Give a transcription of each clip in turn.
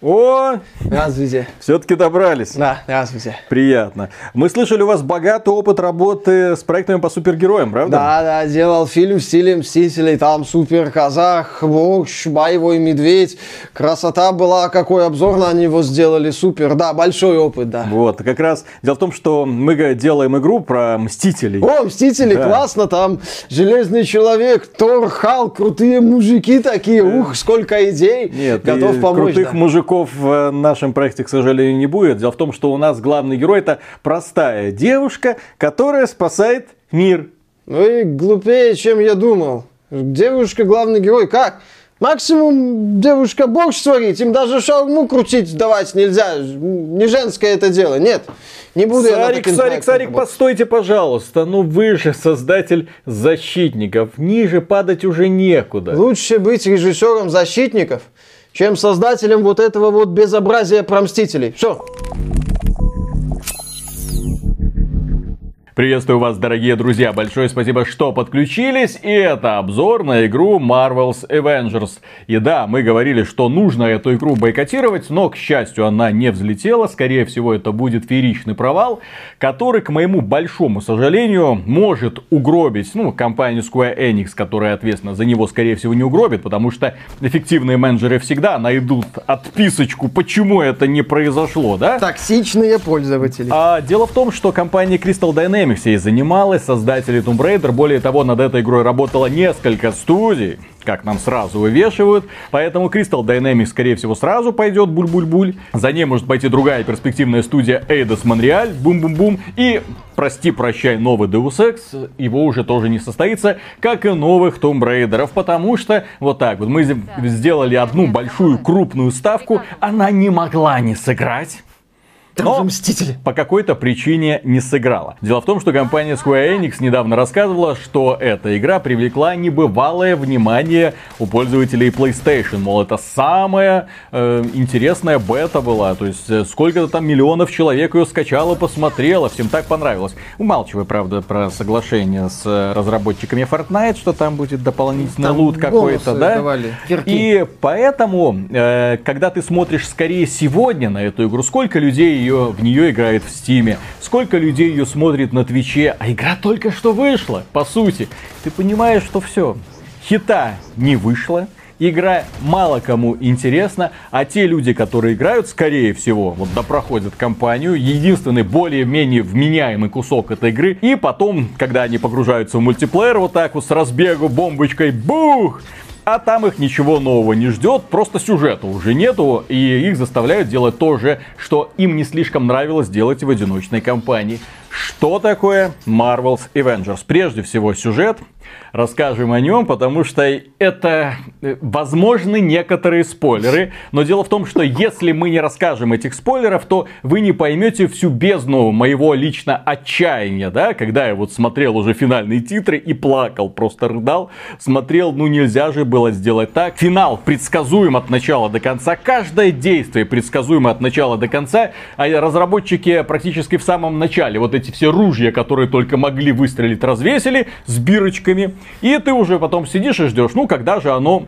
О, Здравствуйте. все-таки добрались. Да, здравствуйте. Приятно. Мы слышали, у вас богатый опыт работы с проектами по супергероям, правда? Да, да, делал фильм в стиле Мстителей, там супер казах, борщ, боевой медведь. Красота была, какой обзор на него сделали, супер. Да, большой опыт, да. Вот, как раз дело в том, что мы делаем игру про Мстителей. О, Мстители, Да. классно, там Железный Человек, Тор, Халк, крутые мужики такие, ух, сколько идей, Нет, готов помочь. крутых да. мужиков в нашем проекте, к сожалению, не будет. Дело в том, что у нас главный герой это простая девушка, которая спасает мир. Вы глупее, чем я думал. Девушка главный герой, как? Максимум девушка борщ сварить, им даже шаурму крутить давать нельзя. Не женское это дело, нет. Не буду я Сарик, таким Сарик, Сарик, работать. постойте, пожалуйста. Ну вы же создатель защитников. Ниже падать уже некуда. Лучше быть режиссером защитников, чем создателем вот этого вот безобразия про Мстителей. Все. Приветствую вас, дорогие друзья. Большое спасибо, что подключились. И это обзор на игру Marvel's Avengers. И да, мы говорили, что нужно эту игру бойкотировать, но, к счастью, она не взлетела. Скорее всего, это будет фееричный провал, который, к моему большому сожалению, может угробить, ну, компанию Square Enix, которая ответственна за него, скорее всего, не угробит, потому что эффективные менеджеры всегда найдут отписочку, почему это не произошло, да? Токсичные пользователи. А дело в том, что компания Crystal Dynamics и занималась, создатели Tomb Raider. Более того, над этой игрой работало несколько студий, как нам сразу вывешивают. Поэтому Crystal Dynamics, скорее всего, сразу пойдет буль-буль-буль. За ней может пойти другая перспективная студия Eidos Montreal, бум-бум-бум. И, прости-прощай, новый Deus Ex, его уже тоже не состоится, как и новых Tomb Raider. Потому что, вот так вот, мы сделали одну большую крупную ставку, она не могла не сыграть. Там но- Мстители. по какой-то причине не сыграла. Дело в том, что компания Square Enix недавно рассказывала, что эта игра привлекла небывалое внимание у пользователей PlayStation. Мол, это самая э, интересная бета была. То есть, э, сколько-то там миллионов человек ее скачало, посмотрело, всем так понравилось. Умалчивая, правда, про соглашение с э, разработчиками Fortnite, что там будет дополнительный Там лут какой-то, да? давали, кирки. И поэтому, э, когда ты смотришь скорее сегодня на эту игру, сколько людей ее, в нее играет в Стиме, сколько людей ее смотрит на Твиче, а игра только что вышла, по сути. Ты понимаешь, что все, хита не вышло, Игра мало кому интересна, а те люди, которые играют, скорее всего, вот допроходят кампанию, единственный более-менее вменяемый кусок этой игры, и потом, когда они погружаются в мультиплеер вот так вот с разбегу бомбочкой, бух, а там их ничего нового не ждет, просто сюжета уже нету, и их заставляют делать то же, что им не слишком нравилось делать в одиночной кампании. Что такое Marvel's Avengers? Прежде всего сюжет, расскажем о нем, потому что это э, возможны некоторые спойлеры, но дело в том, что если мы не расскажем этих спойлеров, то вы не поймете всю бездну моего лично отчаяния, да, когда я вот смотрел уже финальные титры и плакал, просто рыдал, смотрел, ну нельзя же было сделать так. Финал предсказуем от начала до конца, каждое действие предсказуемо от начала до конца, а разработчики практически в самом начале вот эти все ружья, которые только могли выстрелить, развесили с бирочками, и ты уже потом сидишь и ждешь, ну когда же оно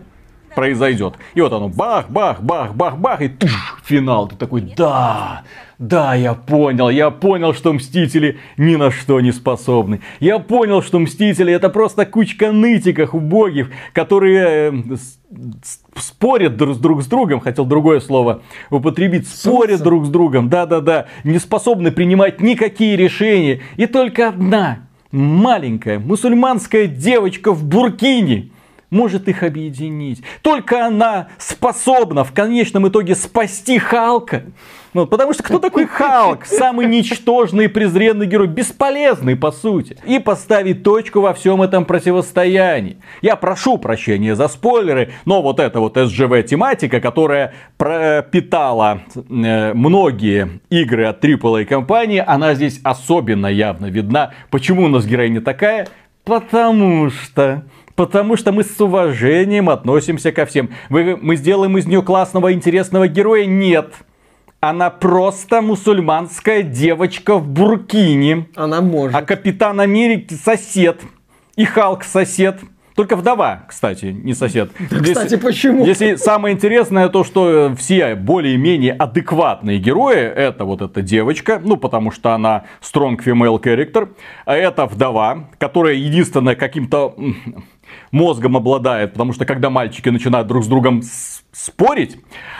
произойдет. И вот оно бах, бах, бах, бах, бах, и туш, финал. Ты такой, да, да, я понял, я понял, что Мстители ни на что не способны. Я понял, что Мстители это просто кучка нытиков убогих, которые э, спорят друг с друг с другом, хотел другое слово употребить, спорят друг с другом, да-да-да, не способны принимать никакие решения. И только одна маленькая мусульманская девочка в Буркине может их объединить. Только она способна в конечном итоге спасти Халка. Ну, потому что кто такой Халк? Самый ничтожный и презренный герой, бесполезный по сути. И поставить точку во всем этом противостоянии. Я прошу прощения за спойлеры, но вот эта вот SGV тематика, которая пропитала э, многие игры от AAA компании, она здесь особенно явно видна. Почему у нас героиня такая? Потому что Потому что мы с уважением относимся ко всем. Вы- мы сделаем из нее классного, интересного героя? Нет. Она просто мусульманская девочка в Буркине. Она может. А Капитан Америки сосед. И Халк сосед. Только вдова, кстати, не сосед. Здесь- Кстати, почему? Если самое интересное то, что все более-менее адекватные герои, это вот эта девочка, ну потому что она strong female character, а это вдова, которая единственная каким-то мозгом обладает, потому что когда мальчики начинают друг с другом спорить,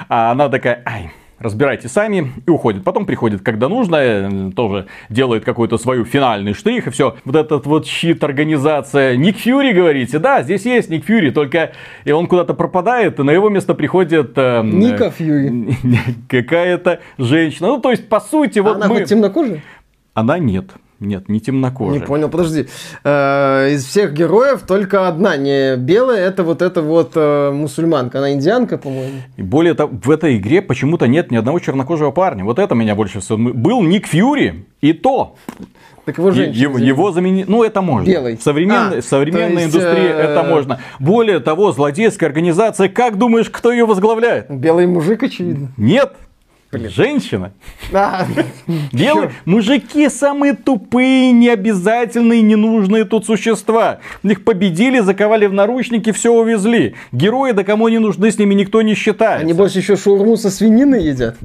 а она такая, ай, разбирайте сами и уходит. Потом приходит, когда нужно, э, тоже делает какой-то свою финальный штрих и все. Вот этот вот щит, организация. Ник Фьюри, говорите? Да, здесь есть Ник Фьюри, только и он куда-то пропадает, и на его место приходит... э, Ника Фьюри. Какая-то женщина. Ну, то есть, по сути, А вот она мы... хоть темнокожая? Она нет. Нет, не темнокожая. Не понял, подожди. Э, из всех героев только одна не белая, это вот эта вот э, мусульманка. Она индианка, по-моему. И более того, в этой игре почему-то нет ни одного чернокожего парня. Вот это меня больше всего... Был Ник Фьюри, и то. Так его женщина. Его, его заменить, ну это можно. Белый. В современной, А, в современной есть, индустрии э, это можно. Более того, злодейская организация, как думаешь, кто ее возглавляет? Белый мужик, очевидно. Нет. Женщина. А, Белые мужики самые тупые, необязательные, ненужные тут существа. Их победили, заковали в наручники, все увезли. Герои, да кому не нужны, с ними никто не считает. Они больше еще шаурму со свининой едят.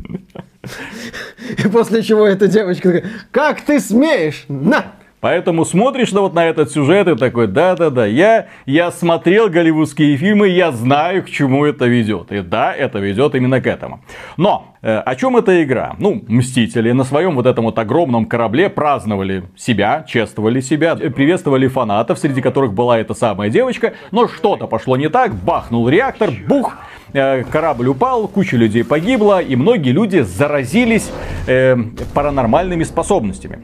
И после чего эта девочка такая, как ты смеешь? На! Поэтому смотришь на вот на этот сюжет и такой, да-да-да, я, я смотрел голливудские фильмы, я знаю, к чему это ведет. И да, это ведет именно к этому. Но, э, о чем эта игра? Ну, Мстители на своем вот этом вот огромном корабле праздновали себя, чествовали себя, э, приветствовали фанатов, среди которых была эта самая девочка, но что-то пошло не так, бахнул реактор, бух, э, корабль упал, куча людей погибла, и многие люди заразились э, паранормальными способностями.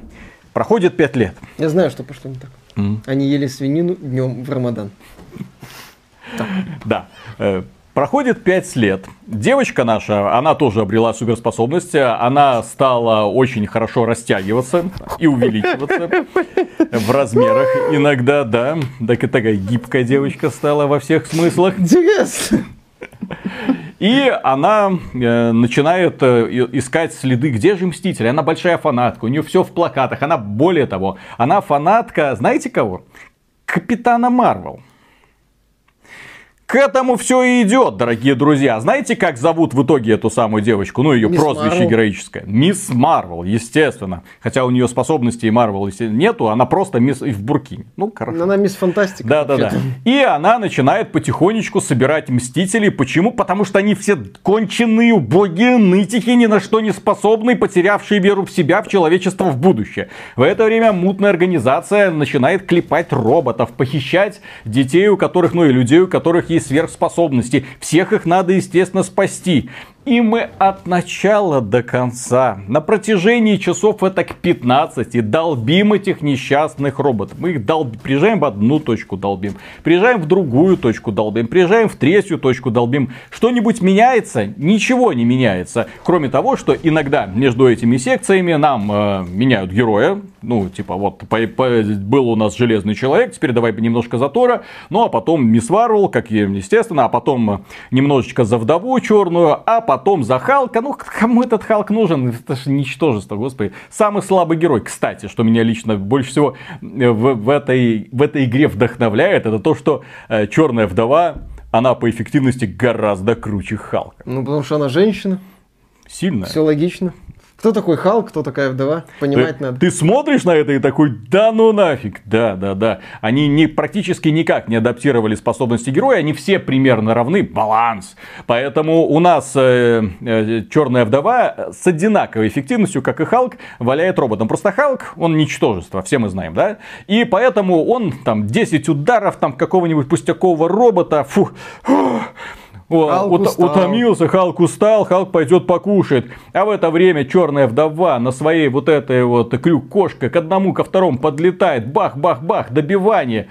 Проходит пять лет. Я знаю, что пошло не так. Они ели свинину днем в Рамадан. Да. Э, Проходит 5 лет. Девочка наша, она тоже обрела суперспособности. Она стала очень хорошо растягиваться и увеличиваться в размерах. Иногда, да. Так и такая гибкая девочка стала во всех смыслах. Интересно. И она э, начинает э, искать следы, где же Мстители. Она большая фанатка, у нее все в плакатах. Она, более того, она фанатка, знаете кого? Капитана Марвел. К этому все и идет, дорогие друзья. Знаете, как зовут в итоге эту самую девочку? Ну, ее Мисс прозвище Марвел. героическое. Мисс Марвел, естественно. Хотя у нее способностей Марвел нету, она просто мисс в буркине. Ну, хорошо. Она мисс Фантастика. Да, да, да. И она начинает потихонечку собирать мстителей. Почему? Потому что они все конченые, убогие, нытики, ни на что не способные, потерявшие веру в себя, в человечество, в будущее. В это время мутная организация начинает клепать роботов, похищать детей, у которых, ну и людей, у которых есть сверхспособности. Всех их надо, естественно, спасти. И мы от начала до конца, на протяжении часов это к 15, долбим этих несчастных роботов. Мы их долбим, приезжаем в одну точку долбим, приезжаем в другую точку долбим, приезжаем в третью точку долбим. Что-нибудь меняется? Ничего не меняется. Кроме того, что иногда между этими секциями нам э, меняют героя. Ну, типа, вот по- по- был у нас Железный Человек, теперь давай немножко за Тора. Ну, а потом Мисс Варвел, как естественно, а потом немножечко за Вдову Черную, а потом за Халка. Ну, кому этот Халк нужен? Это же ничтожество, господи. Самый слабый герой, кстати, что меня лично больше всего э, в, в этой, в этой игре вдохновляет, это то, что э, Черная Вдова, она по эффективности гораздо круче Халка. Ну, потому что она женщина. Сильная. Все логично. Кто такой Халк, кто такая вдова? Понимать ты, надо. ты смотришь на это и такой, да ну нафиг, да, да, да. Они не, практически никак не адаптировали способности героя, они все примерно равны, баланс. Поэтому у нас э, э, Черная Вдова с одинаковой эффективностью, как и Халк, валяет роботом. Просто Халк, он ничтожество, все мы знаем, да? И поэтому он там 10 ударов там какого-нибудь пустякового робота, фу, о, Халк ут- устал. утомился, Халк устал, Халк пойдет покушает. А в это время черная вдова на своей вот этой вот крюк-кошкой к одному, ко второму подлетает. Бах-бах-бах, добивание.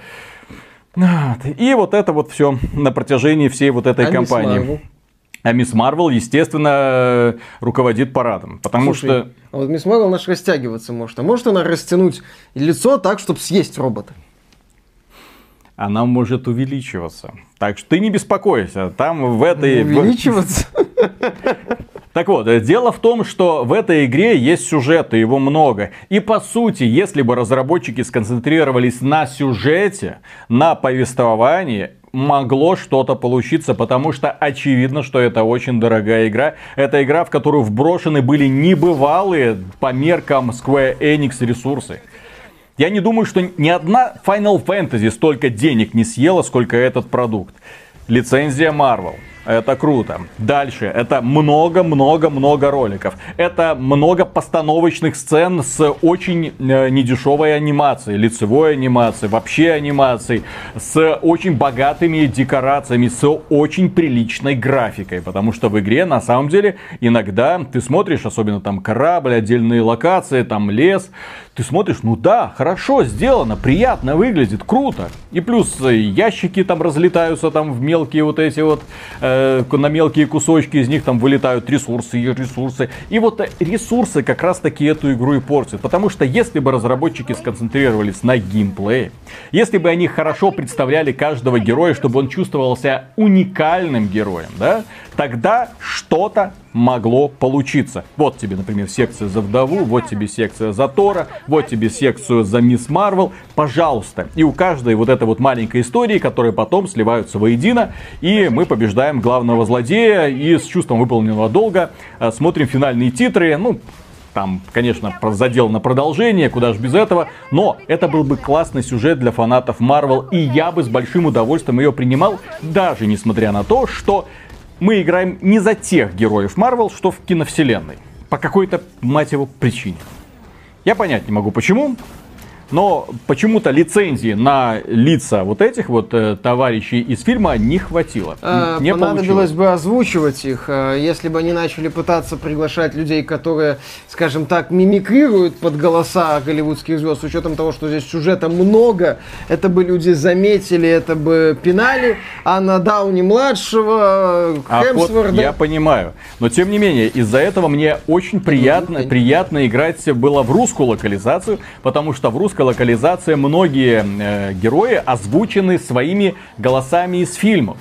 И вот это вот все на протяжении всей вот этой А кампании. А мисс Марвел, естественно, руководит парадом. Потому Слушай, что... а вот Мисс Марвел наш растягиваться может. А может она растянуть лицо так, чтобы съесть робота? Она может увеличиваться. Так что ты не беспокойся. Там в этой... Увеличиваться? Так вот, дело в том, что в этой игре есть сюжет, и его много. И по сути, если бы разработчики сконцентрировались на сюжете, на повествовании, могло что-то получиться, потому что очевидно, что это очень дорогая игра. Это игра, в которую вброшены были небывалые по меркам Square Enix ресурсы. Я не думаю, что ни одна Final Fantasy столько денег не съела, сколько этот продукт. Лицензия Marvel. Это круто. Дальше. Это много-много-много роликов. Это много постановочных сцен с очень э, недешевой анимацией, лицевой анимацией, вообще анимацией, с очень богатыми декорациями, с очень приличной графикой. Потому что в игре на самом деле иногда ты смотришь, особенно там корабль, отдельные локации, там лес, ты смотришь, ну да, хорошо сделано, приятно выглядит, круто. И плюс э, ящики там разлетаются там в мелкие вот эти вот, э, на мелкие кусочки, из них там вылетают ресурсы и ресурсы. И вот ресурсы как раз таки эту игру и портят. Потому что если бы разработчики сконцентрировались на геймплее, если бы они хорошо представляли каждого героя, чтобы он чувствовался уникальным героем, да, тогда что-то могло получиться. Вот тебе, например, секция за вдову, вот тебе секция за Тора, вот тебе секцию за Мисс Марвел, пожалуйста. И у каждой вот этой вот маленькой истории, которые потом сливаются воедино, и мы побеждаем главного злодея, и с чувством выполненного долга э, смотрим финальные титры, ну, там, конечно, задел на продолжение, куда же без этого. Но это был бы классный сюжет для фанатов Марвел. И я бы с большим удовольствием ее принимал, даже несмотря на то, что мы играем не за тех героев Марвел, что в киновселенной. По какой-то, мать его, причине. Я понять не могу почему, но почему-то лицензии на лица вот этих вот э, товарищей из фильма не хватило. А, не понадобилось получилось. бы озвучивать их, э, если бы они начали пытаться приглашать людей, которые, скажем так, мимикрируют под голоса голливудских звезд, с учетом того, что здесь сюжета много, это бы люди заметили, это бы пинали, а на Дауни младшего, а Хемсворда... Вот я понимаю, но тем не менее, из-за этого мне очень приятно, приятно играть было в русскую локализацию, потому что в русской русской локализации многие э, герои озвучены своими голосами из фильмов.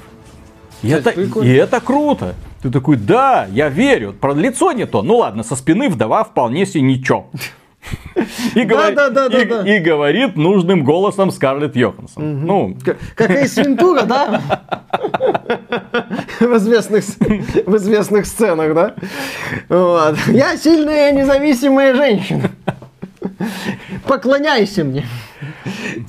И это, и это круто. Ты такой, да, я верю. Про лицо не то. Ну ладно, со спины вдова вполне себе ничего. И, говорит, да, да, да, и, да. и говорит нужным голосом Скарлетт Йоханссон. Угу. Ну. Как Эйс Вентура, да? В известных, в известных сценах, да? Вот. Я сильная независимая женщина. Поклоняйся мне.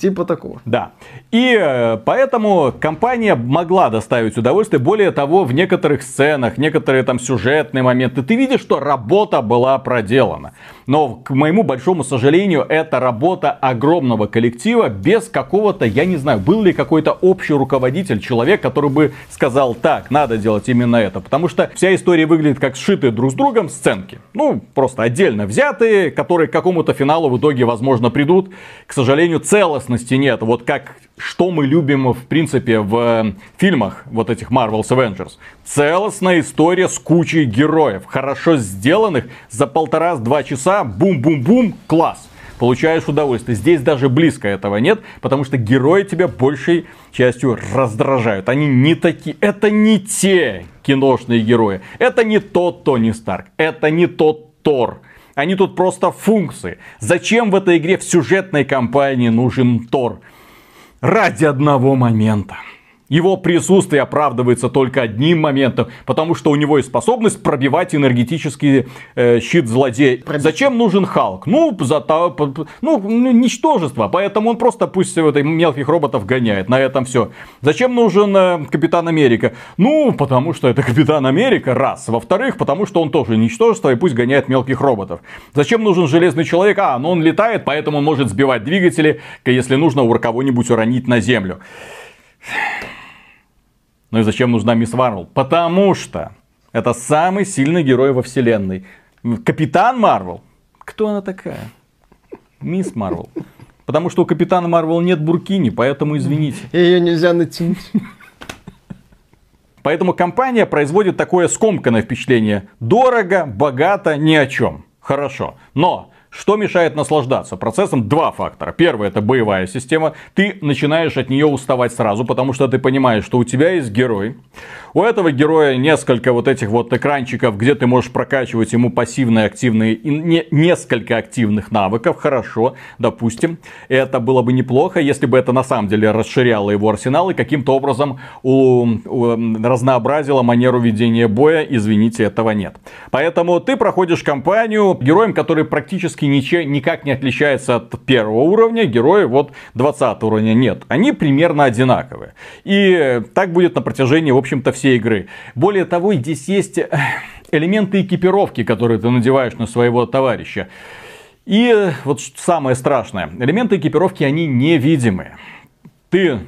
Типа такого. Да. И э, поэтому компания могла доставить удовольствие. Более того, в некоторых сценах, некоторые там сюжетные моменты, ты видишь, что работа была проделана. Но, к моему большому сожалению, это работа огромного коллектива без какого-то, я не знаю, был ли какой-то общий руководитель, человек, который бы сказал, так, надо делать именно это. Потому что вся история выглядит как сшитые друг с другом сценки. Ну, просто отдельно взятые, которые к какому-то финалу в итоге, возможно, придут. К сожалению, целостности нет. Вот как что мы любим, в принципе, в э, фильмах вот этих Marvel's Avengers. Целостная история с кучей героев, хорошо сделанных, за полтора-два часа, бум-бум-бум, класс получаешь удовольствие. Здесь даже близко этого нет, потому что герои тебя большей частью раздражают. Они не такие, это не те киношные герои. Это не тот Тони Старк, это не тот Тор. Они тут просто функции. Зачем в этой игре в сюжетной кампании нужен Тор? ради одного момента. Его присутствие оправдывается только одним моментом, потому что у него есть способность пробивать энергетический э, щит злодея. Пробить. Зачем нужен Халк? Ну, за то, ну, ничтожество, поэтому он просто пусть вот, мелких роботов гоняет, на этом все. Зачем нужен э, Капитан Америка? Ну, потому что это Капитан Америка, раз. Во-вторых, потому что он тоже ничтожество и пусть гоняет мелких роботов. Зачем нужен Железный Человек? А, ну он летает, поэтому он может сбивать двигатели, если нужно у кого-нибудь уронить на землю. Ну и зачем нужна Мисс Марвел? Потому что это самый сильный герой во вселенной. Капитан Марвел? Кто она такая? Мисс Марвел. Потому что у Капитана Марвел нет буркини, поэтому извините. Ее нельзя натянуть. Поэтому компания производит такое скомканное впечатление. Дорого, богато, ни о чем. Хорошо. Но Что мешает наслаждаться процессом? Два фактора. Первый это боевая система. Ты начинаешь от нее уставать сразу, потому что ты понимаешь, что у тебя есть герой. У этого героя несколько вот этих вот экранчиков, где ты можешь прокачивать ему пассивные, активные, и не, несколько активных навыков. Хорошо, допустим. Это было бы неплохо, если бы это на самом деле расширяло его арсенал и каким-то образом у, у, разнообразило манеру ведения боя. Извините, этого нет. Поэтому ты проходишь кампанию героем, который практически практически ничего, никак не отличается от первого уровня, герои вот 20 уровня нет. Они примерно одинаковые. И так будет на протяжении, в общем-то, всей игры. Более того, здесь есть э, элементы экипировки, которые ты надеваешь на своего товарища. И вот самое страшное, элементы экипировки, они невидимые. Ты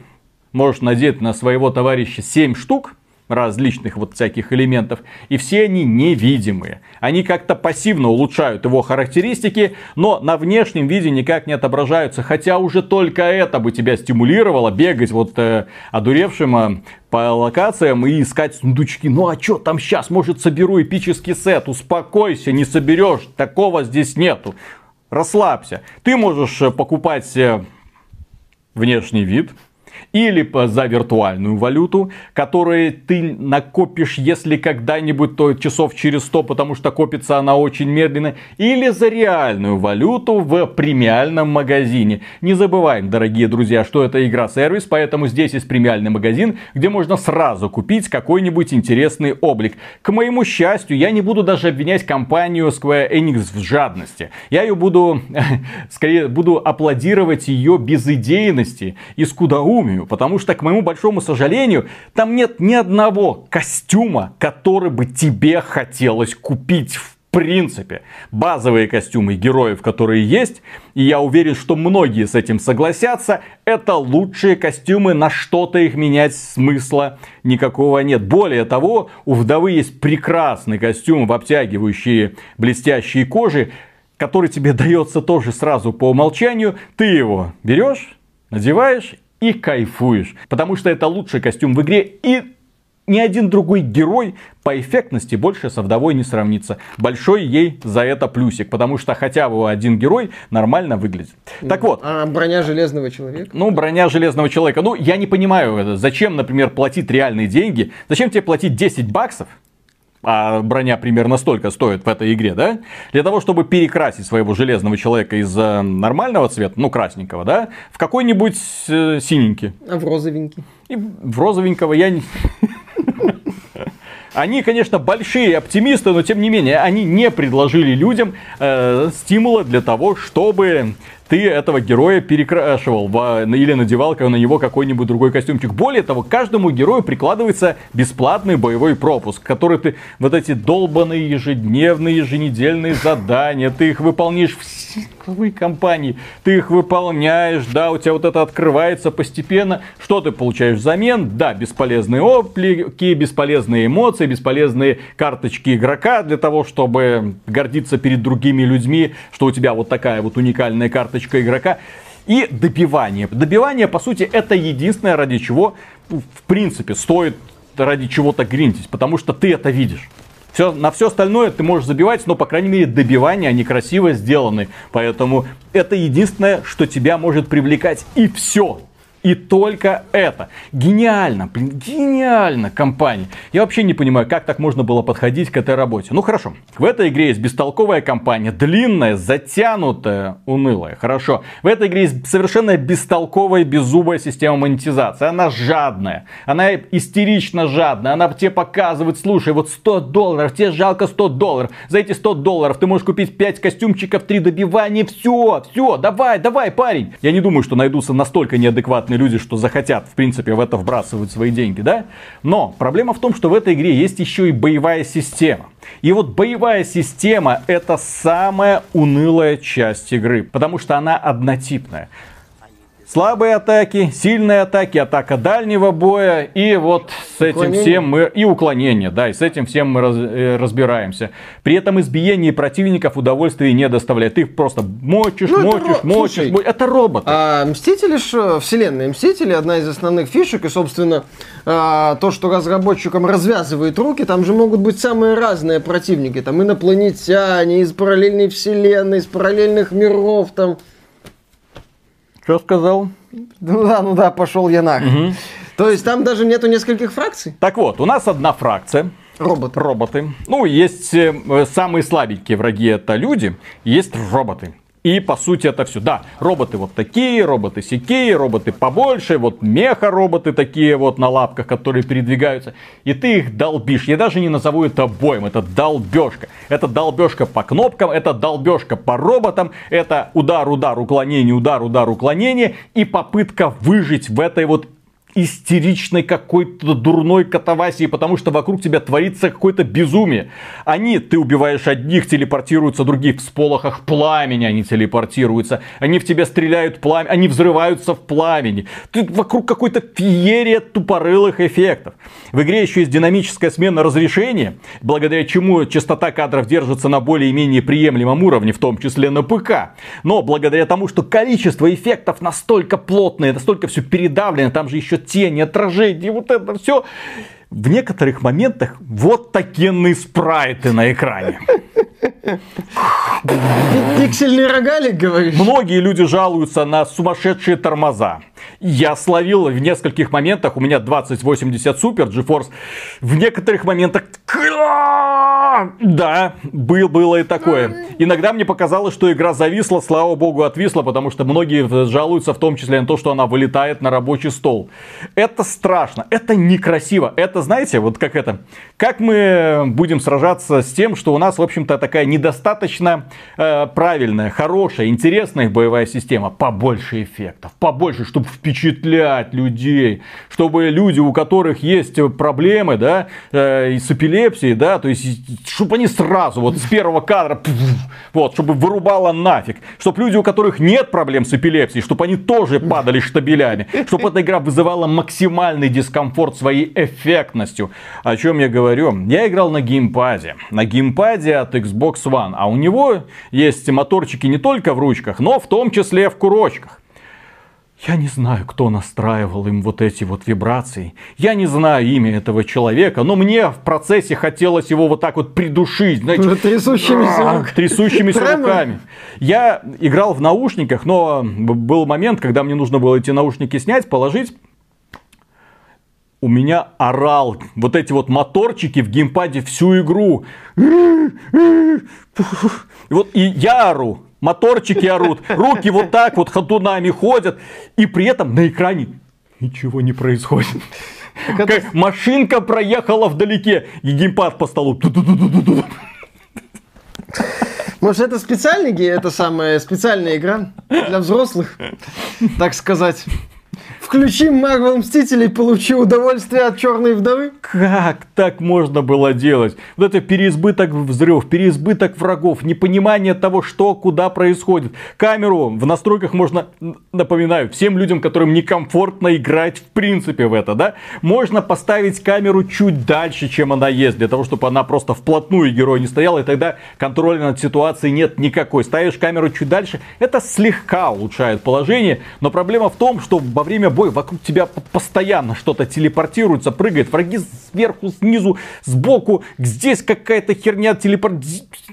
можешь надеть на своего товарища 7 штук, различных вот всяких элементов, и все они невидимые. Они как-то пассивно улучшают его характеристики, но на внешнем виде никак не отображаются, хотя уже только это бы тебя стимулировало бегать вот э, одуревшим э, по локациям и искать сундучки. Ну а что там сейчас? Может соберу эпический сет? Успокойся, не соберешь. Такого здесь нету. Расслабься. Ты можешь э, покупать э, внешний вид, или за виртуальную валюту, которую ты накопишь, если когда-нибудь, то часов через 100, потому что копится она очень медленно, или за реальную валюту в премиальном магазине. Не забываем, дорогие друзья, что это игра-сервис, поэтому здесь есть премиальный магазин, где можно сразу купить какой-нибудь интересный облик. К моему счастью, я не буду даже обвинять компанию Square Enix в жадности. Я ее буду, скорее, буду аплодировать ее безыдейности и скудоумию сожалению. Потому что, к моему большому сожалению, там нет ни одного костюма, который бы тебе хотелось купить в принципе, базовые костюмы героев, которые есть, и я уверен, что многие с этим согласятся, это лучшие костюмы, на что-то их менять смысла никакого нет. Более того, у вдовы есть прекрасный костюм в обтягивающие блестящие кожи, который тебе дается тоже сразу по умолчанию. Ты его берешь, надеваешь и кайфуешь. Потому что это лучший костюм в игре и ни один другой герой по эффектности больше со вдовой не сравнится. Большой ей за это плюсик, потому что хотя бы один герой нормально выглядит. Так вот. А броня железного человека? Ну, броня железного человека. Ну, я не понимаю, зачем, например, платить реальные деньги? Зачем тебе платить 10 баксов а броня примерно столько стоит в этой игре, да? Для того, чтобы перекрасить своего железного человека из э, нормального цвета, ну, красненького, да, в какой-нибудь э, синенький. А в розовенький? И в розовенького я не... Они, конечно, большие оптимисты, но тем не менее, они не предложили людям э, стимула для того, чтобы ты этого героя перекрашивал в, или надевал на него какой-нибудь другой костюмчик. Более того, каждому герою прикладывается бесплатный боевой пропуск, который ты, вот эти долбанные ежедневные, еженедельные задания, ты их выполнишь в компании, ты их выполняешь, да, у тебя вот это открывается постепенно. Что ты получаешь взамен? Да, бесполезные оплики, бесполезные эмоции, бесполезные карточки игрока для того, чтобы гордиться перед другими людьми, что у тебя вот такая вот уникальная карточка карточка игрока. И добивание. Добивание, по сути, это единственное, ради чего, в принципе, стоит ради чего-то гринтить. Потому что ты это видишь. Все, на все остальное ты можешь забивать, но, по крайней мере, добивания, они красиво сделаны. Поэтому это единственное, что тебя может привлекать. И все. И только это. Гениально, блин, гениально компания. Я вообще не понимаю, как так можно было подходить к этой работе. Ну хорошо, в этой игре есть бестолковая компания, длинная, затянутая, унылая. Хорошо, в этой игре есть совершенно бестолковая, беззубая система монетизации. Она жадная, она истерично жадная, она тебе показывает, слушай, вот 100 долларов, тебе жалко 100 долларов. За эти 100 долларов ты можешь купить 5 костюмчиков, 3 добивания, все, все, давай, давай, парень. Я не думаю, что найдутся настолько неадекватные адекватные люди, что захотят, в принципе, в это вбрасывать свои деньги, да? Но проблема в том, что в этой игре есть еще и боевая система. И вот боевая система это самая унылая часть игры, потому что она однотипная. Слабые атаки, сильные атаки, атака дальнего боя и вот с этим уклонение. всем мы и уклонение, да, и с этим всем мы раз, э, разбираемся. При этом избиение противников удовольствия не доставляет. Ты их просто мочишь, ну, мочишь, это, мочишь, слушай, мочишь. Это робот. А Мстители ж вселенная Мстители одна из основных фишек и собственно а, то, что разработчикам развязывает руки, там же могут быть самые разные противники, там инопланетяне из параллельной вселенной, из параллельных миров, там что сказал? Ну да, ну да, пошел я нах. Угу. То есть там даже нету нескольких фракций? Так вот, у нас одна фракция. Роботы. Роботы. Ну, есть э, самые слабенькие враги это люди, есть роботы. И по сути это все. Да, роботы вот такие, роботы сякие, роботы побольше, вот меха-роботы такие вот на лапках, которые передвигаются. И ты их долбишь. Я даже не назову это боем, это долбежка. Это долбежка по кнопкам, это долбежка по роботам, это удар, удар, уклонение, удар, удар, уклонение и попытка выжить в этой вот истеричной какой-то дурной катавасии, потому что вокруг тебя творится какое-то безумие. Они, ты убиваешь одних, телепортируются других в сполохах пламени, они телепортируются. Они в тебя стреляют пламя, они взрываются в пламени. Тут вокруг какой-то феерия тупорылых эффектов. В игре еще есть динамическая смена разрешения, благодаря чему частота кадров держится на более-менее приемлемом уровне, в том числе на ПК. Но благодаря тому, что количество эффектов настолько плотное, настолько все передавлено, там же еще тени, отражения, вот это все. В некоторых моментах вот такие спрайты на экране. Пиксельный рогалик, говоришь? Многие люди жалуются на сумасшедшие тормоза. Я словил в нескольких моментах, у меня 2080 Super GeForce, в некоторых моментах, да, был, было и такое. Иногда мне показалось, что игра зависла, слава богу, отвисла, потому что многие жалуются в том числе на то, что она вылетает на рабочий стол. Это страшно, это некрасиво. Это, знаете, вот как это, как мы будем сражаться с тем, что у нас, в общем-то, такая недостаточно э, правильная, хорошая, интересная боевая система. Побольше эффектов, побольше, чтобы впечатлять людей, чтобы люди, у которых есть проблемы, да, э, с эпилепсией, да, то есть, чтобы они сразу, вот с первого кадра, вот, чтобы вырубало нафиг, чтобы люди, у которых нет проблем с эпилепсией, чтобы они тоже падали штабелями, чтобы эта игра вызывала максимальный дискомфорт своей эффектностью. О чем я говорю? Я играл на геймпаде, на геймпаде от Xbox One, а у него есть моторчики не только в ручках, но в том числе в курочках. Я не знаю, кто настраивал им вот эти вот вибрации. Я не знаю имя этого человека, но мне в процессе хотелось его вот так вот придушить. Знаете, трясущимися, рук... трясущимися руками. Я играл в наушниках, но был момент, когда мне нужно было эти наушники снять, положить у меня орал вот эти вот моторчики в геймпаде всю игру. И вот и я ору моторчики орут, руки вот так вот ходунами ходят, и при этом на экране ничего не происходит. Как, как машинка проехала вдалеке, и геймпад по столу. Может, это специальный, это самая специальная игра для взрослых, так сказать. Включи Марвел Мстителей, получи удовольствие от Черной Вдовы. Как так можно было делать? Вот это переизбыток взрывов, переизбыток врагов, непонимание того, что, куда происходит. Камеру в настройках можно, напоминаю, всем людям, которым некомфортно играть в принципе в это, да, можно поставить камеру чуть дальше, чем она есть, для того, чтобы она просто вплотную герой не стояла, и тогда контроля над ситуацией нет никакой. Ставишь камеру чуть дальше, это слегка улучшает положение, но проблема в том, что во время боя вокруг тебя постоянно что-то телепортируется, прыгает, враги сверху, снизу, сбоку, здесь какая-то херня телепорт...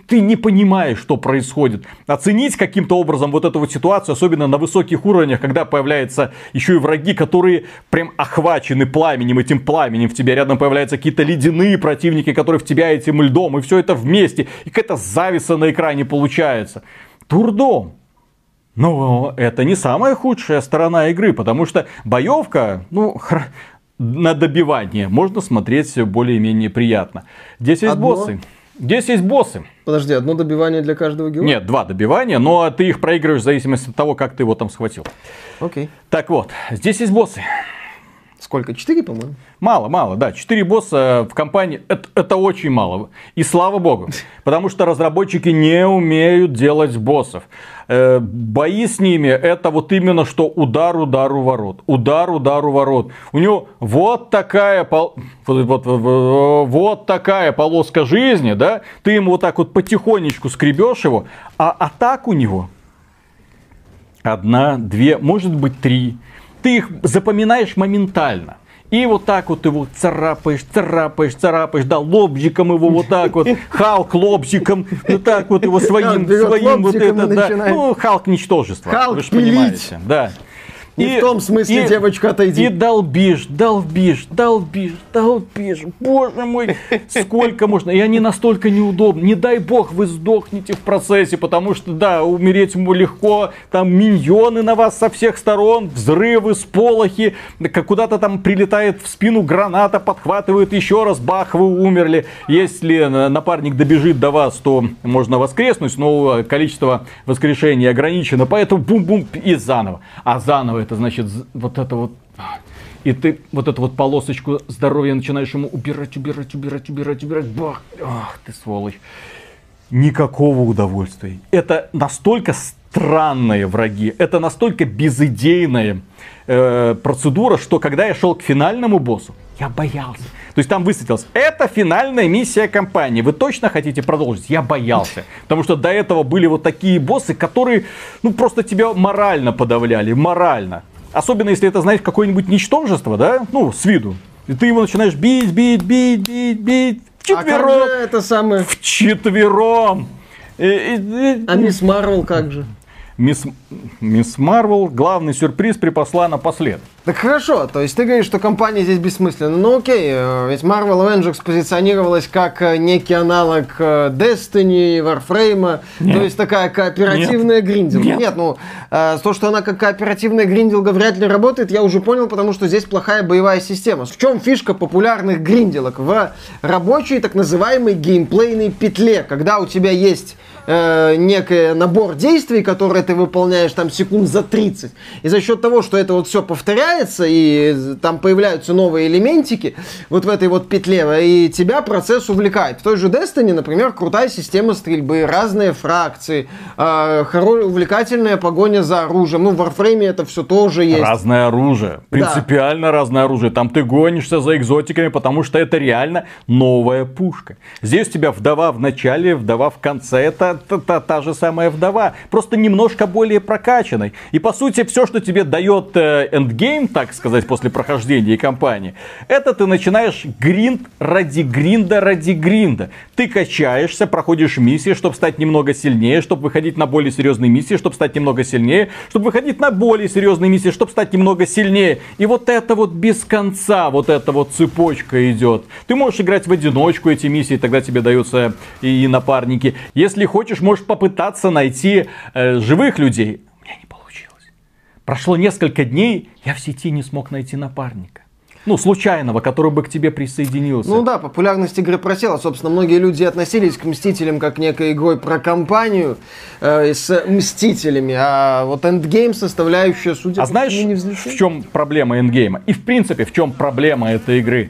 Ты не понимаешь, что происходит. Оценить каким-то образом вот эту вот ситуацию, особенно на высоких уровнях, когда появляются еще и враги, которые прям охвачены пламенем, этим пламенем, в тебя рядом появляются какие-то ледяные противники, которые в тебя этим льдом, и все это вместе, и какая-то зависа на экране получается. Турдом. Но это не самая худшая сторона игры, потому что боевка, ну, на добивание можно смотреть более-менее приятно. Здесь есть одно... боссы. Здесь есть боссы. Подожди, одно добивание для каждого героя? Нет, два добивания, но ты их проигрываешь в зависимости от того, как ты его там схватил. Окей. Так вот, здесь есть боссы. Сколько? Четыре, по-моему? Мало, мало, да. Четыре босса в компании это, это очень мало. И слава богу. Потому что разработчики не умеют делать боссов. Э, бои с ними это вот именно что удар, удар у ворот. Удар, удар у ворот. У него вот такая, пол... вот, вот, вот, такая полоска жизни, да? Ты ему вот так вот потихонечку скребешь его, а атак у него одна, две, может быть три. Ты их запоминаешь моментально. И вот так вот его царапаешь, царапаешь, царапаешь, да, лобзиком его вот так вот, Халк лобзиком, вот так вот его своим, своим вот это, да. Ну, Халк ничтожество, Халк вы же понимаете, да. Не и, в том смысле, и, девочка, отойди. И долбишь, долбишь, долбишь, долбишь. Боже мой, сколько можно. И они настолько неудобны. Не дай бог вы сдохнете в процессе, потому что, да, умереть ему легко. Там миньоны на вас со всех сторон, взрывы, сполохи. Куда-то там прилетает в спину граната, подхватывает еще раз, бах, вы умерли. Если напарник добежит до вас, то можно воскреснуть, но количество воскрешений ограничено. Поэтому бум-бум и заново. А заново это значит вот это вот и ты вот эту вот полосочку здоровья начинаешь ему убирать, убирать, убирать, убирать, убирать. Бах! Ах, ты сволочь. Никакого удовольствия. Это настолько странные враги, это настолько безыдейная э, процедура, что когда я шел к финальному боссу, я боялся. То есть там высветилось, это финальная миссия компании. Вы точно хотите продолжить? Я боялся. Потому что до этого были вот такие боссы, которые, ну, просто тебя морально подавляли. Морально. Особенно если это, знаешь, какое-нибудь ничтожество, да? Ну, с виду. И ты его начинаешь бить, бить, бить, бить, бить. Вчетвером. А как же это самое? Вчетвером. А мисс Марвел как же? Мисс, Мисс Марвел главный сюрприз припасла напоследок. Так хорошо, то есть ты говоришь, что компания здесь бессмысленна. Ну окей, э, ведь Marvel Avengers позиционировалась как э, некий аналог э, Destiny, Warframe, Нет. то есть такая кооперативная Нет. гринделка. Нет. Нет, ну то, что она как кооперативная гринделка вряд ли работает, я уже понял, потому что здесь плохая боевая система. В чем фишка популярных гринделок? В рабочей так называемой геймплейной петле, когда у тебя есть э, некий набор действий, которые ты выполняешь там секунд за 30, и за счет того, что это вот все повторяется, меняется, и там появляются новые элементики вот в этой вот петле, и тебя процесс увлекает. В той же Destiny, например, крутая система стрельбы, разные фракции, э, увлекательная погоня за оружием. Ну, в Warframe это все тоже есть. Разное оружие. Принципиально да. разное оружие. Там ты гонишься за экзотиками, потому что это реально новая пушка. Здесь у тебя вдова в начале, вдова в конце. Это та, та, та же самая вдова. Просто немножко более прокачанной. И по сути, все, что тебе дает э, endgame, game, так сказать, после прохождения кампании, это ты начинаешь гринд ради гринда ради гринда. Ты качаешься, проходишь миссии, чтобы стать немного сильнее, чтобы выходить на более серьезные миссии, чтобы стать немного сильнее, чтобы выходить на более серьезные миссии, чтобы стать немного сильнее. И вот это вот без конца, вот эта вот цепочка идет. Ты можешь играть в одиночку эти миссии, тогда тебе даются и напарники. Если хочешь, можешь попытаться найти э, живых людей Прошло несколько дней, я в сети не смог найти напарника. Ну, случайного, который бы к тебе присоединился. Ну да, популярность игры просела. Собственно, многие люди относились к Мстителям как некой игрой про кампанию э, с Мстителями. А вот endgame составляющая, судя а по знаешь, не в чем проблема эндгейма? И в принципе, в чем проблема этой игры?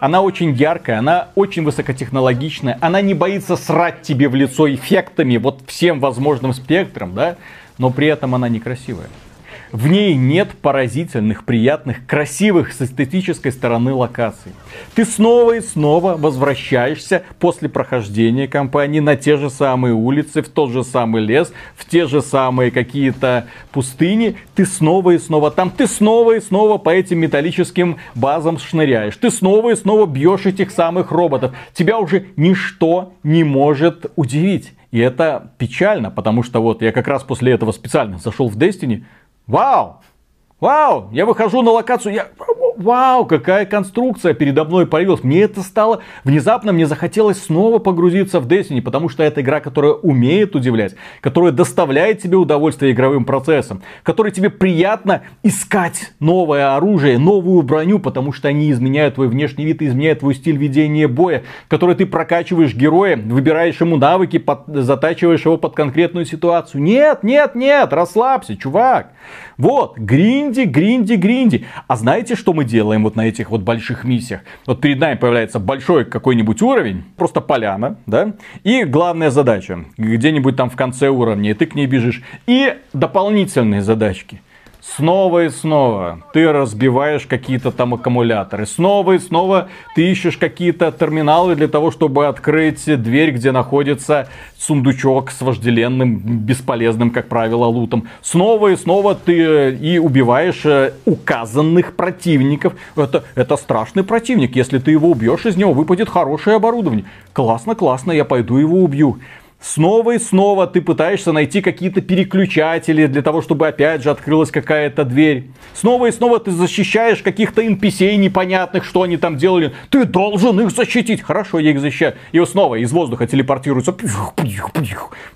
Она очень яркая, она очень высокотехнологичная, она не боится срать тебе в лицо эффектами, вот всем возможным спектром, да, но при этом она некрасивая. В ней нет поразительных, приятных, красивых с эстетической стороны локаций. Ты снова и снова возвращаешься после прохождения кампании на те же самые улицы, в тот же самый лес, в те же самые какие-то пустыни. Ты снова и снова там, ты снова и снова по этим металлическим базам шныряешь. Ты снова и снова бьешь этих самых роботов. Тебя уже ничто не может удивить. И это печально, потому что вот я как раз после этого специально зашел в Destiny, Вау! Вау! Я выхожу на локацию, я вау, какая конструкция передо мной появилась. Мне это стало, внезапно мне захотелось снова погрузиться в Destiny, потому что это игра, которая умеет удивлять, которая доставляет тебе удовольствие игровым процессом, которой тебе приятно искать новое оружие, новую броню, потому что они изменяют твой внешний вид, изменяют твой стиль ведения боя, который ты прокачиваешь героя, выбираешь ему навыки, под, затачиваешь его под конкретную ситуацию. Нет, нет, нет, расслабься, чувак. Вот, гринди, гринди, гринди. А знаете, что мы делаем вот на этих вот больших миссиях? Вот перед нами появляется большой какой-нибудь уровень, просто поляна, да, и главная задача, где-нибудь там в конце уровня, и ты к ней бежишь, и дополнительные задачки – Снова и снова ты разбиваешь какие-то там аккумуляторы. Снова и снова ты ищешь какие-то терминалы для того, чтобы открыть дверь, где находится сундучок с вожделенным, бесполезным, как правило, лутом. Снова и снова ты э, и убиваешь э, указанных противников. Это, это страшный противник. Если ты его убьешь, из него выпадет хорошее оборудование. Классно, классно, я пойду его убью. Снова и снова ты пытаешься найти какие-то переключатели для того, чтобы опять же открылась какая-то дверь. Снова и снова ты защищаешь каких-то NPC непонятных, что они там делали. Ты должен их защитить. Хорошо, я их защищаю. И снова из воздуха телепортируются.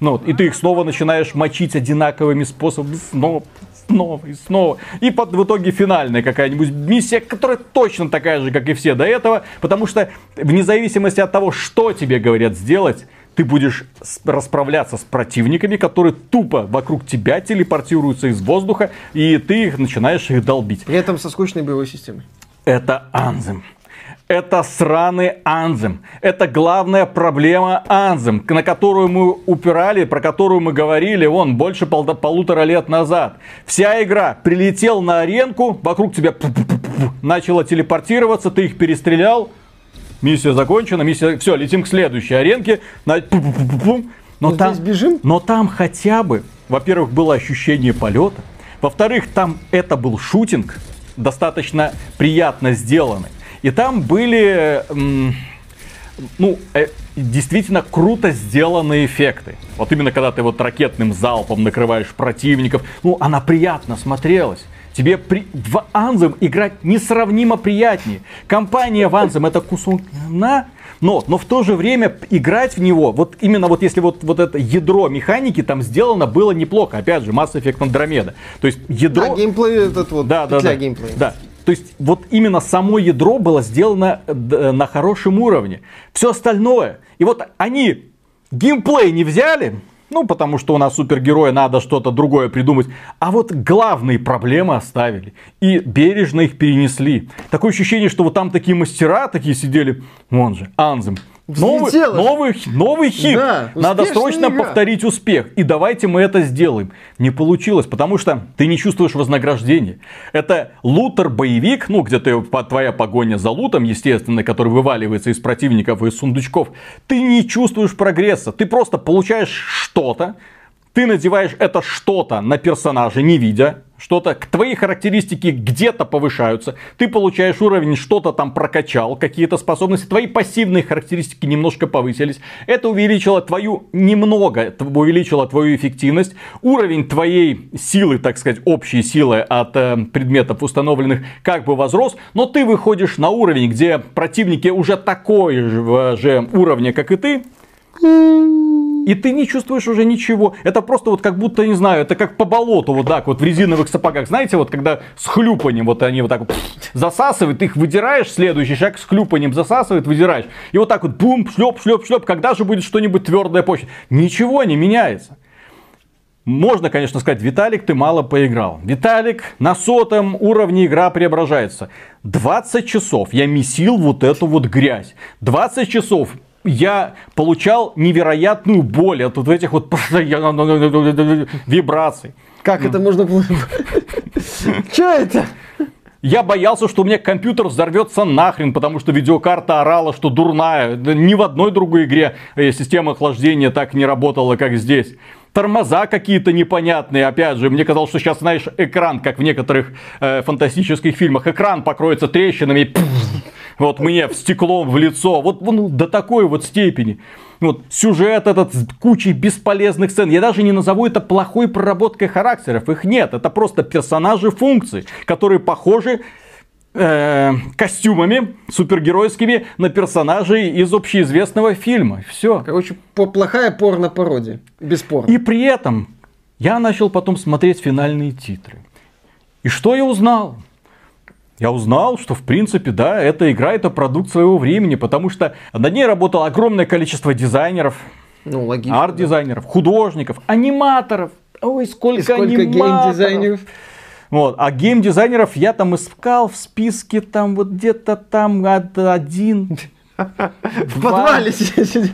Ну, вот, и ты их снова начинаешь мочить одинаковыми способами. Снова, снова и снова. И под, в итоге финальная какая-нибудь миссия, которая точно такая же, как и все до этого. Потому что вне зависимости от того, что тебе говорят сделать, ты будешь расправляться с противниками, которые тупо вокруг тебя телепортируются из воздуха, и ты их начинаешь их долбить. При этом со скучной боевой системой. Это Анзем. Это сраный Анзем. Это главная проблема Анзем, на которую мы упирали, про которую мы говорили, вон, больше пол полутора лет назад. Вся игра прилетел на аренку, вокруг тебя начала телепортироваться, ты их перестрелял, миссия закончена, миссия, все, летим к следующей аренке. Но, но там, бежим? но там хотя бы, во-первых, было ощущение полета, во-вторых, там это был шутинг, достаточно приятно сделанный. И там были, ну, э, действительно круто сделанные эффекты. Вот именно когда ты вот ракетным залпом накрываешь противников, ну, она приятно смотрелась. Тебе при... в Анзем играть несравнимо приятнее. Компания в Анзем это кусок на, но, но в то же время играть в него, вот именно вот если вот, вот это ядро механики там сделано было неплохо. Опять же, Mass Effect Andromeda. То есть ядро... А, геймплей этот вот, да, да, да, геймплея. Да, то есть вот именно само ядро было сделано э, на хорошем уровне. Все остальное. И вот они геймплей не взяли, ну, потому что у нас супергерои, надо что-то другое придумать. А вот главные проблемы оставили. И бережно их перенесли. Такое ощущение, что вот там такие мастера такие сидели. Вон же, Анзем. Новый, новый, новый хит. Да, Надо срочно игра. повторить успех. И давайте мы это сделаем. Не получилось, потому что ты не чувствуешь вознаграждения. Это лутер-боевик, ну, где ты, твоя погоня за лутом, естественно, который вываливается из противников и из сундучков. Ты не чувствуешь прогресса. Ты просто получаешь что-то, ты надеваешь это что-то на персонажа, не видя что-то, твои характеристики где-то повышаются, ты получаешь уровень, что-то там прокачал, какие-то способности, твои пассивные характеристики немножко повысились, это увеличило твою, немного увеличило твою эффективность, уровень твоей силы, так сказать, общей силы от э, предметов установленных как бы возрос, но ты выходишь на уровень, где противники уже такой же, же уровня, как и ты, и ты не чувствуешь уже ничего. Это просто вот как будто, не знаю, это как по болоту вот так вот в резиновых сапогах. Знаете, вот когда с хлюпанием вот они вот так вот засасывают, ты их выдираешь, следующий шаг с хлюпанием засасывает, выдираешь. И вот так вот бум, шлеп, шлеп, шлеп. Когда же будет что-нибудь твердое почва? Ничего не меняется. Можно, конечно, сказать, Виталик, ты мало поиграл. Виталик, на сотом уровне игра преображается. 20 часов я месил вот эту вот грязь. 20 часов я получал невероятную боль от вот этих вот вибраций. Как это можно было? Что это? Я боялся, что у меня компьютер взорвется нахрен, потому что видеокарта орала, что дурная. Ни в одной другой игре э, система охлаждения так не работала, как здесь тормоза какие-то непонятные. Опять же, мне казалось, что сейчас, знаешь, экран, как в некоторых э, фантастических фильмах, экран покроется трещинами, и вот мне в стеклом в лицо. Вот ну, до такой вот степени. Вот сюжет этот с кучей бесполезных сцен. Я даже не назову это плохой проработкой характеров. Их нет. Это просто персонажи функций, которые похожи э, костюмами супергеройскими на персонажей из общеизвестного фильма. Все. Короче, плохая порно-пародия. Бесспорно. И при этом я начал потом смотреть финальные титры. И что я узнал? Я узнал, что в принципе, да, эта игра это продукт своего времени, потому что над ней работало огромное количество дизайнеров, ну, логично, арт-дизайнеров, да. художников, аниматоров. Ой, сколько, сколько аниматоров. гейм-дизайнеров. Вот. А геймдизайнеров я там искал в списке, там вот где-то там один. В подвале сидит.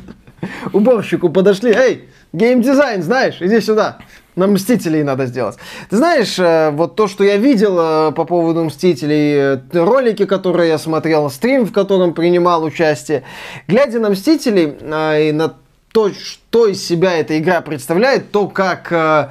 Уборщику подошли. Эй, геймдизайн, знаешь, иди сюда. На Мстителей надо сделать. Ты знаешь, э, вот то, что я видел э, по поводу Мстителей, э, ролики, которые я смотрел, стрим, в котором принимал участие, глядя на Мстителей и на то, что из себя эта игра представляет, то, как Square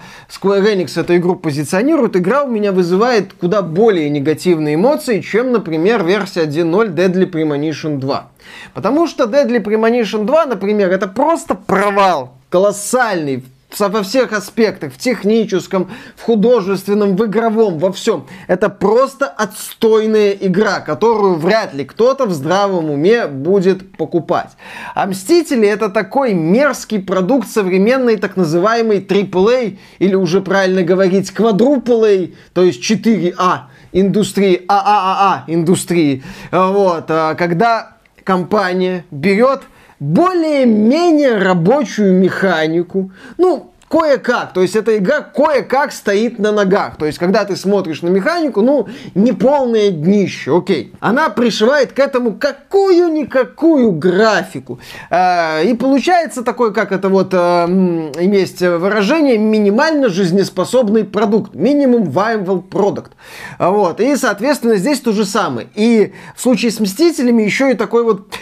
Enix эту игру позиционирует, игра у меня вызывает куда более негативные эмоции, чем, например, версия 1.0 Deadly Premonition 2. Потому что Deadly Premonition 2, например, это просто провал колоссальный во всех аспектах, в техническом, в художественном, в игровом, во всем. Это просто отстойная игра, которую вряд ли кто-то в здравом уме будет покупать. А Мстители это такой мерзкий продукт современной так называемой AAA, или уже правильно говорить quadruple то есть 4А индустрии, АААА индустрии. Вот, а, когда компания берет более-менее рабочую механику. Ну, кое-как. То есть эта игра кое-как стоит на ногах. То есть когда ты смотришь на механику, ну, не полное днище, окей. Она пришивает к этому какую-никакую графику. Э, и получается такой, как это вот э, есть выражение, минимально жизнеспособный продукт. Минимум viable product. Вот. И, соответственно, здесь то же самое. И в случае с Мстителями еще и такой вот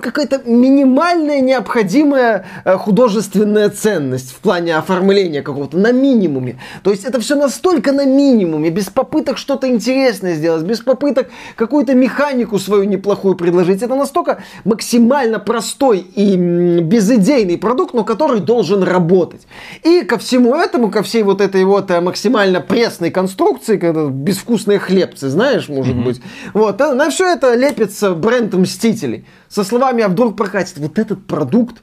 какая-то минимальная необходимая э, художественная ценность в плане оформления какого-то на минимуме. То есть это все настолько на минимуме, без попыток что-то интересное сделать, без попыток какую-то механику свою неплохую предложить. Это настолько максимально простой и безыдейный продукт, но который должен работать. И ко всему этому, ко всей вот этой вот э, максимально пресной конструкции, когда безвкусные хлебцы, знаешь, может mm-hmm. быть, вот, э, на все это лепится бренд Мстителей. Со словами, а вдруг прокатит. Вот этот продукт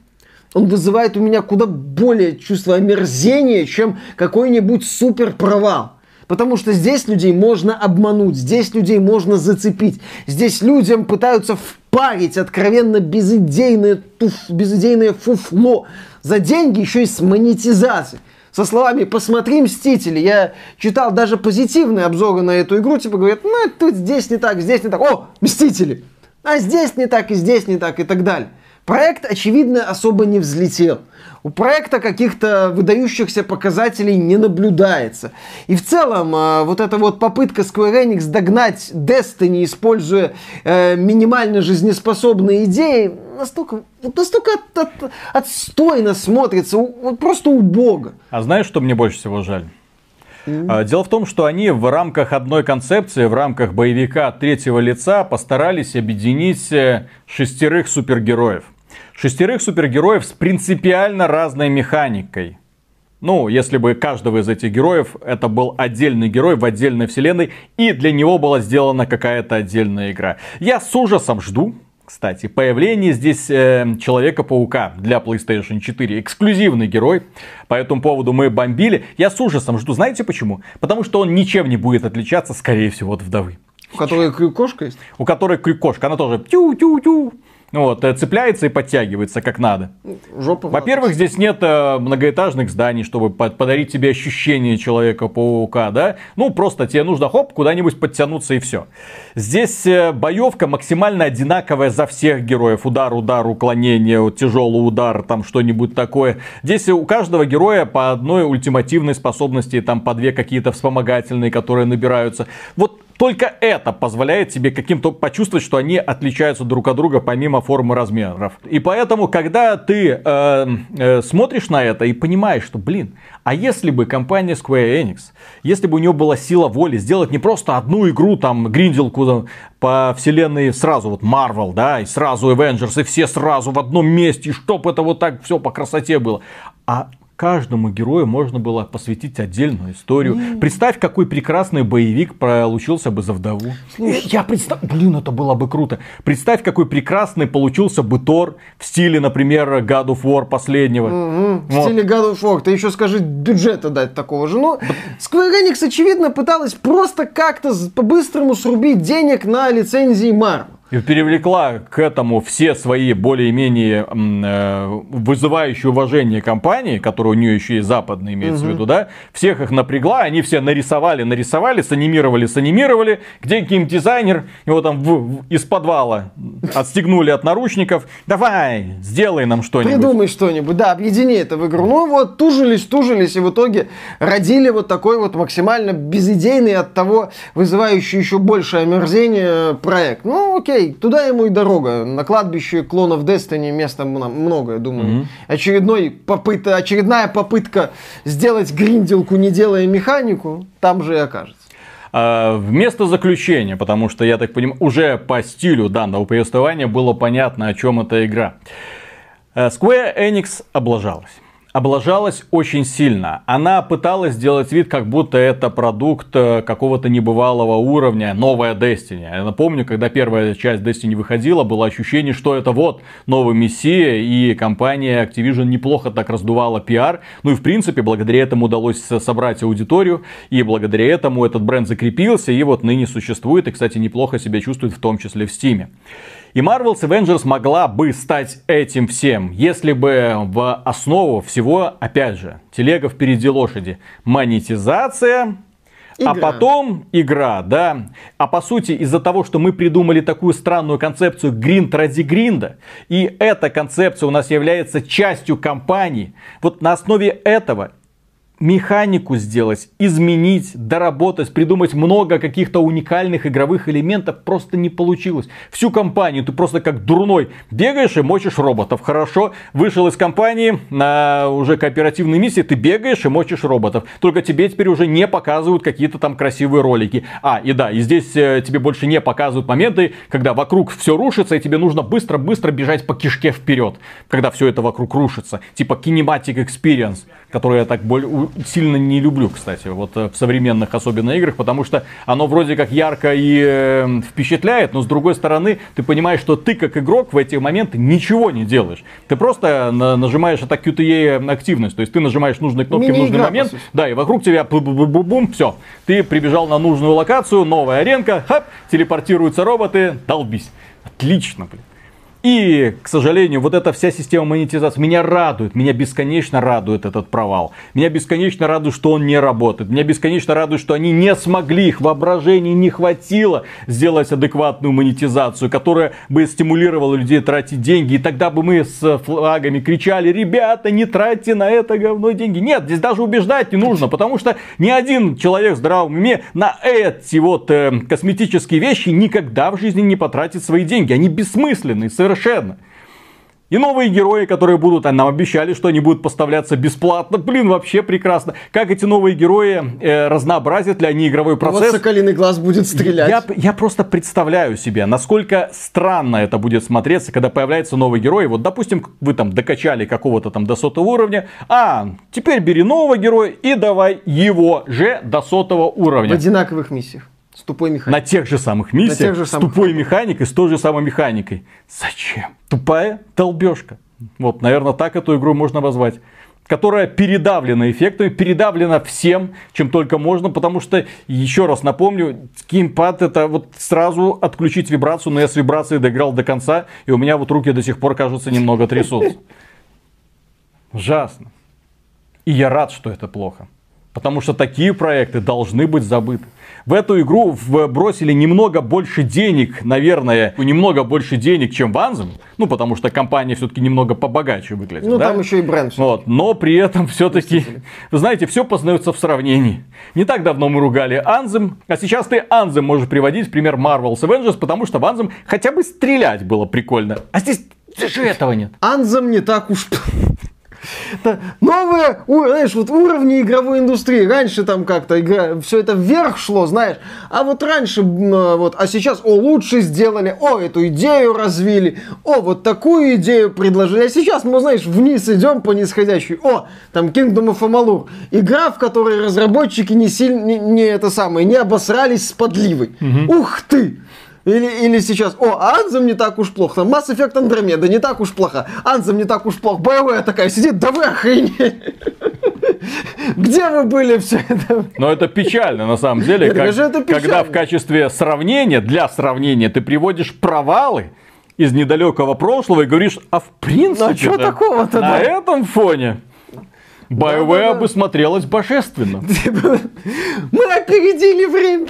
он вызывает у меня куда более чувство омерзения, чем какой-нибудь супер провал. Потому что здесь людей можно обмануть, здесь людей можно зацепить, здесь людям пытаются впарить откровенно безидейное, туф, безидейное фуфло за деньги еще и с монетизацией. Со словами «посмотри Мстители». Я читал даже позитивные обзоры на эту игру, типа говорят, ну тут здесь не так, здесь не так, о, Мстители. А здесь не так, и здесь не так, и так далее. Проект, очевидно, особо не взлетел. У проекта каких-то выдающихся показателей не наблюдается. И в целом, э, вот эта вот попытка Square Enix догнать Destiny, используя э, минимально жизнеспособные идеи, настолько, настолько от, от, отстойно смотрится, просто убого. А знаешь, что мне больше всего жаль? Mm-hmm. Дело в том, что они в рамках одной концепции, в рамках боевика третьего лица постарались объединить э, шестерых супергероев. Шестерых супергероев с принципиально разной механикой. Ну, если бы каждого из этих героев это был отдельный герой в отдельной вселенной, и для него была сделана какая-то отдельная игра. Я с ужасом жду, кстати, появление здесь э, Человека-паука для PlayStation 4. Эксклюзивный герой. По этому поводу мы бомбили. Я с ужасом жду. Знаете почему? Потому что он ничем не будет отличаться, скорее всего, от вдовы. У которой крюкошка есть? У которой крюкошка. Она тоже тю-тю-тю. Вот, э, цепляется и подтягивается как надо. Жопа Во-первых, здесь нет э, многоэтажных зданий, чтобы подарить тебе ощущение Человека-паука, да? Ну, просто тебе нужно, хоп, куда-нибудь подтянуться и все. Здесь э, боевка максимально одинаковая за всех героев. Удар, удар, уклонение, тяжелый удар, там что-нибудь такое. Здесь у каждого героя по одной ультимативной способности, там по две какие-то вспомогательные, которые набираются. Вот только это позволяет тебе каким-то почувствовать, что они отличаются друг от друга помимо формы размеров. И поэтому, когда ты э, э, смотришь на это и понимаешь, что, блин, а если бы компания Square Enix, если бы у нее была сила воли сделать не просто одну игру, там, гринделку там, по вселенной сразу, вот Marvel, да, и сразу Avengers, и все сразу в одном месте, и чтоб это вот так все по красоте было, а каждому герою можно было посвятить отдельную историю. Mm. Представь, какой прекрасный боевик получился бы за вдову. Слушай. Я представь, блин, это было бы круто. Представь, какой прекрасный получился бы Тор в стиле, например, God of War последнего. Mm-hmm. В вот. стиле God of War. Ты еще скажи, бюджета дать такого же. Ну, Square Enix, очевидно, пыталась просто как-то по-быстрому срубить денег на лицензии Marvel. И привлекла к этому все свои более-менее э, вызывающие уважение компании, которые у нее еще и западные имеется угу. в виду, да, всех их напрягла, они все нарисовали, нарисовали, санимировали, санимировали, где геймдизайнер, его там в, в, из подвала отстегнули от наручников, давай, сделай нам что-нибудь. Придумай что-нибудь, да, объедини это в игру. Ну вот, тужились, тужились, и в итоге родили вот такой вот максимально безидейный от того, вызывающий еще большее омерзение проект. Ну окей, окей, туда ему и дорога. На кладбище клонов Destiny места много, я думаю. Mm-hmm. Очередной попыт... Очередная попытка сделать гринделку, не делая механику, там же и окажется а, вместо заключения, потому что, я так понимаю, уже по стилю данного повествования было понятно, о чем эта игра. Э, Square Enix облажалась облажалась очень сильно. Она пыталась сделать вид, как будто это продукт э, какого-то небывалого уровня, новая Destiny. Я напомню, когда первая часть Destiny выходила, было ощущение, что это вот новый Мессия, и компания Activision неплохо так раздувала пиар. Ну и в принципе, благодаря этому удалось собрать аудиторию, и благодаря этому этот бренд закрепился, и вот ныне существует, и, кстати, неплохо себя чувствует в том числе в Steam. И Marvel's Avengers могла бы стать этим всем, если бы в основу всего, опять же, телега впереди лошади. Монетизация, а Игра. А потом игра, да. А по сути, из-за того, что мы придумали такую странную концепцию гринд ради гринда, и эта концепция у нас является частью компании, вот на основе этого механику сделать, изменить, доработать, придумать много каких-то уникальных игровых элементов просто не получилось. Всю компанию ты просто как дурной бегаешь и мочишь роботов. Хорошо, вышел из компании на уже кооперативной миссии, ты бегаешь и мочишь роботов. Только тебе теперь уже не показывают какие-то там красивые ролики. А, и да, и здесь э, тебе больше не показывают моменты, когда вокруг все рушится, и тебе нужно быстро-быстро бежать по кишке вперед, когда все это вокруг рушится. Типа кинематик experience, который я так более сильно не люблю, кстати, вот э, в современных особенно играх, потому что оно вроде как ярко и э, впечатляет, но с другой стороны, ты понимаешь, что ты как игрок в эти моменты ничего не делаешь. Ты просто на, нажимаешь это QTE активность, то есть ты нажимаешь нужные кнопки в нужный момент, да, и вокруг тебя бум, все, ты прибежал на нужную локацию, новая аренка, хап, телепортируются роботы, долбись. Отлично, блин. И, к сожалению, вот эта вся система монетизации меня радует, меня бесконечно радует этот провал. Меня бесконечно радует, что он не работает. Меня бесконечно радует, что они не смогли, их воображения не хватило сделать адекватную монетизацию, которая бы стимулировала людей тратить деньги. И тогда бы мы с флагами кричали, ребята, не тратьте на это говно деньги. Нет, здесь даже убеждать не нужно, потому что ни один человек в здравом уме на эти вот э, косметические вещи никогда в жизни не потратит свои деньги. Они бессмысленные, совершенно совершенно. И новые герои, которые будут, а нам обещали, что они будут поставляться бесплатно. Блин, вообще прекрасно. Как эти новые герои э, разнообразят ли они игровой процесс? Ну, вот Соколиный глаз будет стрелять. Я, я просто представляю себе, насколько странно это будет смотреться, когда появляется новый герой. Вот, допустим, вы там докачали какого-то там до сотого уровня. А, теперь бери нового героя и давай его же до сотого уровня. В одинаковых миссиях. С тупой механикой. На тех же самых миссиях, тех же самых... с тупой механикой, с той же самой механикой. Зачем? Тупая долбежка. Вот, наверное, так эту игру можно назвать которая передавлена эффектами, передавлена всем, чем только можно, потому что, еще раз напомню, геймпад это вот сразу отключить вибрацию, но я с вибрацией доиграл до конца, и у меня вот руки до сих пор, кажется, немного трясутся. Ужасно. И я рад, что это плохо. Потому что такие проекты должны быть забыты. В эту игру бросили немного больше денег, наверное, немного больше денег, чем в Anthem. Ну, потому что компания все-таки немного побогаче выглядит. Ну, да? там еще и бренд. Вот. Но при этом все-таки, вы знаете, все познается в сравнении. Не так давно мы ругали Anthem, а сейчас ты Anthem можешь приводить в пример Marvel's Avengers, потому что в Anthem хотя бы стрелять было прикольно. А здесь же этого нет. Анзам не так уж новые, знаешь, вот уровни игровой индустрии. Раньше там как-то игра, все это вверх шло, знаешь. А вот раньше, а, вот, а сейчас, о, лучше сделали, о, эту идею развили, о, вот такую идею предложили. А сейчас мы, знаешь, вниз идем по нисходящей. О, там Kingdom of Amalur. Игра, в которой разработчики не сильно, не, не это самое, не обосрались с подливой. Угу. Ух ты! Или, или сейчас, о, Анзам не так уж плохо, там Mass Effect Andromeda не так уж плохо, Анзам не так уж плохо, боевая такая сидит, да вы охренели. Где вы были все это? Но это печально на самом деле, как- это когда в качестве сравнения, для сравнения, ты приводишь провалы из недалекого прошлого и говоришь, а в принципе Ну, а да, такого-то, на да? этом фоне BioWare Да-да-да. бы смотрелась божественно. Мы опередили время.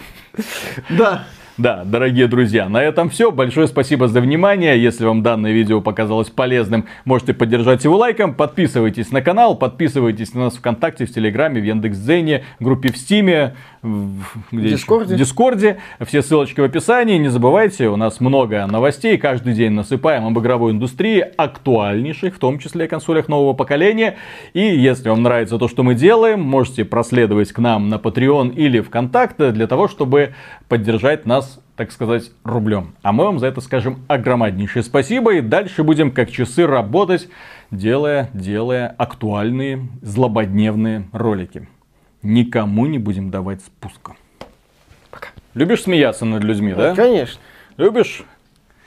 Да. Да, дорогие друзья, на этом все. Большое спасибо за внимание. Если вам данное видео показалось полезным, можете поддержать его лайком. Подписывайтесь на канал, подписывайтесь на нас ВКонтакте, в Телеграме, в Яндекс.Дзене, группе в Стиме, в, где еще? Дискорде. в Дискорде. Все ссылочки в описании. Не забывайте, у нас много новостей. Каждый день насыпаем об игровой индустрии, актуальнейших, в том числе о консолях нового поколения. И если вам нравится то, что мы делаем, можете проследовать к нам на Patreon или ВКонтакте для того, чтобы поддержать нас так сказать, рублем. А мы вам за это скажем огромнейшее спасибо. И дальше будем как часы работать, делая, делая актуальные, злободневные ролики. Никому не будем давать спуска. Пока. Любишь смеяться над людьми, да? Конечно. Любишь,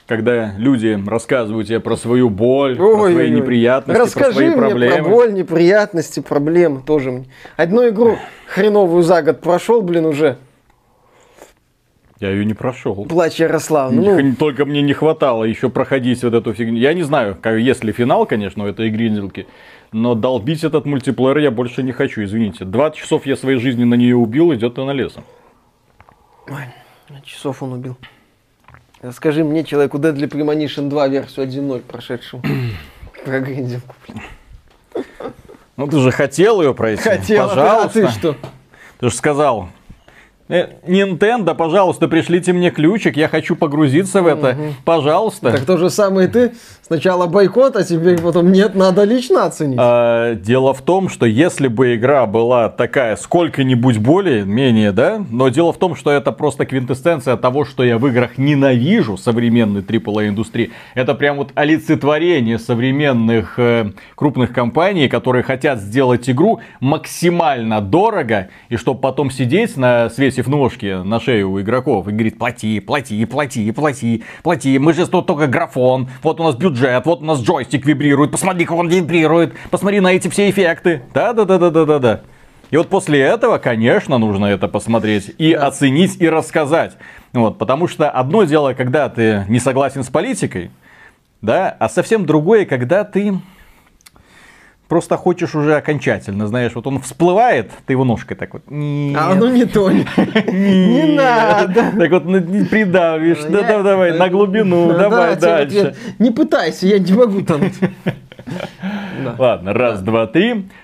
когда люди рассказывают тебе про свою боль, про Ой, свои ой, неприятности, Расскажи про свои мне проблемы? про боль, неприятности, проблемы тоже мне. Одну игру хреновую за год прошел, блин, уже. Я ее не прошел. Плач Ярослав. Ну, Только мне не хватало еще проходить вот эту фигню. Я не знаю, как, есть ли финал, конечно, у этой гринделки. Но долбить этот мультиплеер я больше не хочу, извините. 20 часов я своей жизни на нее убил, идет она лесом. ой, часов он убил. Расскажи мне, человеку Deadly Premonition 2 версию 1.0 прошедшему. Про гринделку. Ну ты же хотел ее пройти. Хотел, а Пожалуйста. а ты что? Ты же сказал. «Э, Nintendo, пожалуйста, пришлите мне ключик, я хочу погрузиться в это. Пожалуйста. Так то же самое и ты. Сначала бойкот, а теперь потом нет, надо лично оценить. А, дело в том, что если бы игра была такая сколько-нибудь более-менее, да, но дело в том, что это просто квинтэссенция того, что я в играх ненавижу современной AAA индустрии. Это прям вот олицетворение современных э, крупных компаний, которые хотят сделать игру максимально дорого, и чтобы потом сидеть на свесив ножки на шею у игроков и говорить, плати, плати, плати, плати, плати, мы же тут только графон, вот у нас бюджет, вот у нас джойстик вибрирует, посмотри, как он вибрирует, посмотри на эти все эффекты. Да-да-да-да-да-да. И вот после этого, конечно, нужно это посмотреть и оценить, и рассказать. Вот, потому что одно дело, когда ты не согласен с политикой, да, а совсем другое, когда ты просто хочешь уже окончательно, знаешь, вот он всплывает, ты его ножкой так вот. «Нет, А ну не то. Не надо. Так вот ну, не придавишь, да, Я- да, давай, на глубину, Да, давай да, дальше. Не пытайся, я не могу. Да. Ладно, раз, два, три.